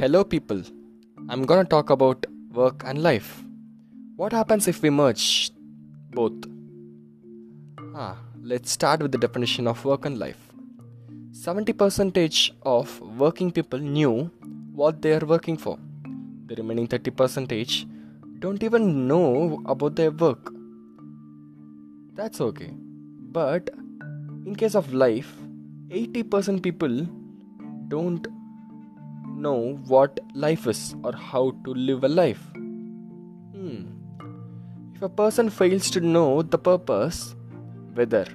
Hello, people. I'm gonna talk about work and life. What happens if we merge both? Ah, let's start with the definition of work and life. 70% of working people knew what they are working for. The remaining 30% don't even know about their work. That's okay. But in case of life, 80% people don't know what life is or how to live a life. Hmm. If a person fails to know the purpose, whether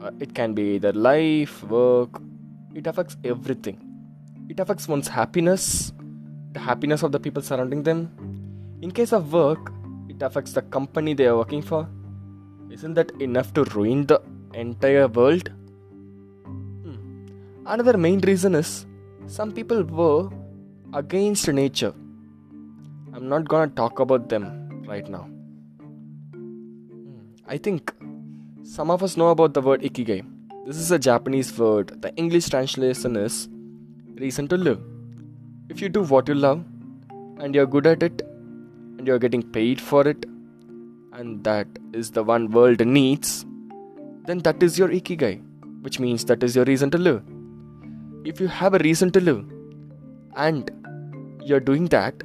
uh, it can be either life, work, it affects everything. It affects one's happiness, the happiness of the people surrounding them. In case of work, it affects the company they are working for. Isn't that enough to ruin the entire world? Hmm. Another main reason is some people were against nature. I'm not gonna talk about them right now. Hmm. I think some of us know about the word ikigai. This is a Japanese word. The English translation is reason to live. If you do what you love and you're good at it and you're getting paid for it and that is the one world needs, then that is your ikigai, which means that is your reason to live if you have a reason to live and you're doing that,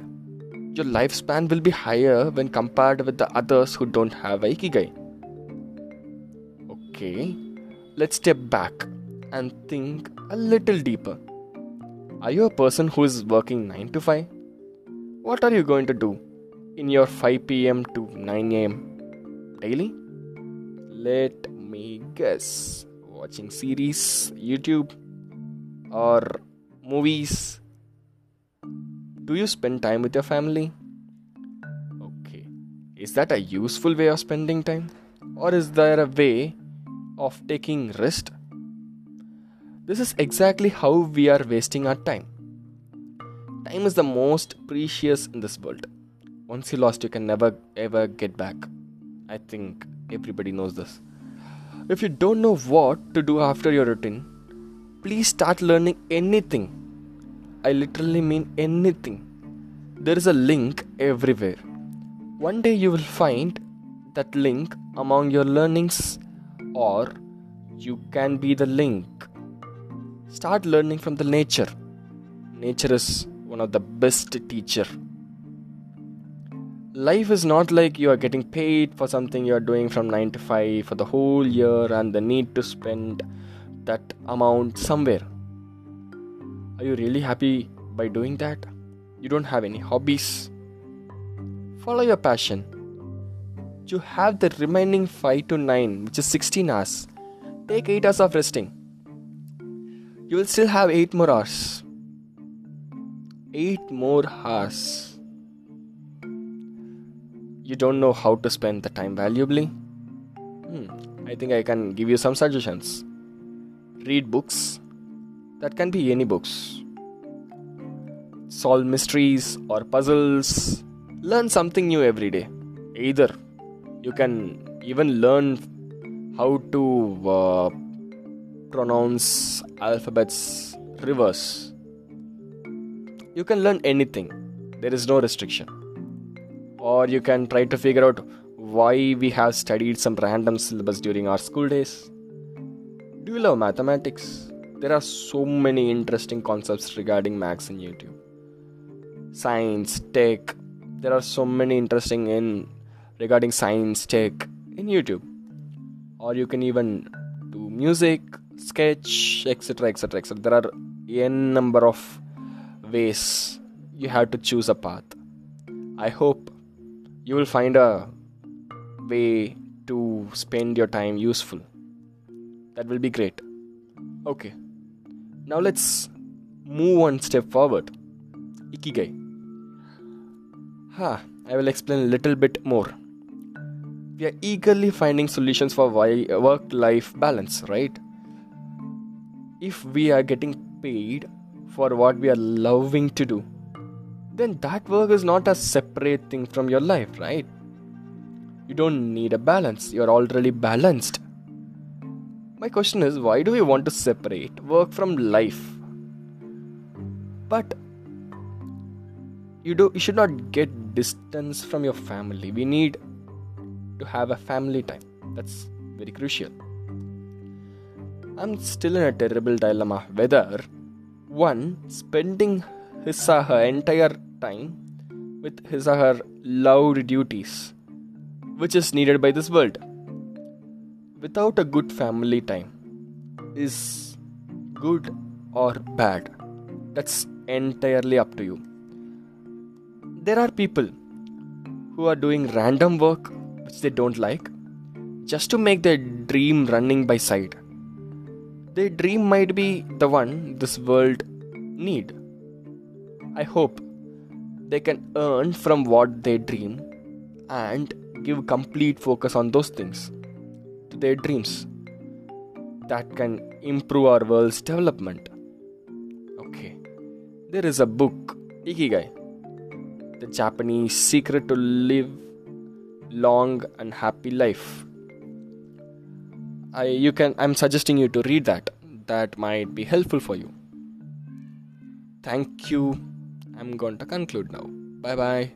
your lifespan will be higher when compared with the others who don't have a ikigai. Okay, let's step back and think a little deeper. Are you a person who is working 9 to 5? What are you going to do in your 5 pm to 9 am daily? Let me guess. Watching series, YouTube, or movies? Do you spend time with your family? Okay. Is that a useful way of spending time? Or is there a way of taking rest? This is exactly how we are wasting our time. Time is the most precious in this world. Once you lost, you can never ever get back. I think everybody knows this. If you don't know what to do after your routine, please start learning anything. I literally mean anything. There is a link everywhere. One day you will find that link among your learnings, or you can be the link. Start learning from the nature. Nature is one of the best teacher. Life is not like you are getting paid for something you are doing from 9 to 5 for the whole year and the need to spend that amount somewhere. Are you really happy by doing that? You don't have any hobbies. Follow your passion. You have the remaining 5 to 9, which is 16 hours. Take 8 hours of resting. You will still have 8 more hours. 8 more hours. You don't know how to spend the time valuably? Hmm, I think I can give you some suggestions read books. That can be any books. Solve mysteries or puzzles. Learn something new every day. Either you can even learn how to uh, pronounce alphabets reverse. You can learn anything, there is no restriction. Or you can try to figure out why we have studied some random syllabus during our school days do you love mathematics? There are so many interesting concepts regarding maths in YouTube. Science, tech. There are so many interesting in regarding science, tech in YouTube. Or you can even do music, sketch, etc. etc. etc. There are n number of ways you have to choose a path. I hope you will find a way to spend your time useful. That will be great. Okay. Now let's move one step forward. Ikigai. Ha, I will explain a little bit more. We are eagerly finding solutions for work life balance, right? If we are getting paid for what we are loving to do, then that work is not a separate thing from your life, right? You don't need a balance, you're already balanced. My question is why do we want to separate work from life? But you do you should not get distance from your family. We need to have a family time. That's very crucial. I'm still in a terrible dilemma whether one spending his or her entire time with his or her loved duties which is needed by this world without a good family time is good or bad that's entirely up to you. There are people who are doing random work which they don't like just to make their dream running by side. Their dream might be the one this world need. I hope they can earn from what they dream and give complete focus on those things their dreams that can improve our world's development okay there is a book ikigai the Japanese secret to live long and happy life. I you can I'm suggesting you to read that. That might be helpful for you. Thank you. I'm going to conclude now. Bye bye.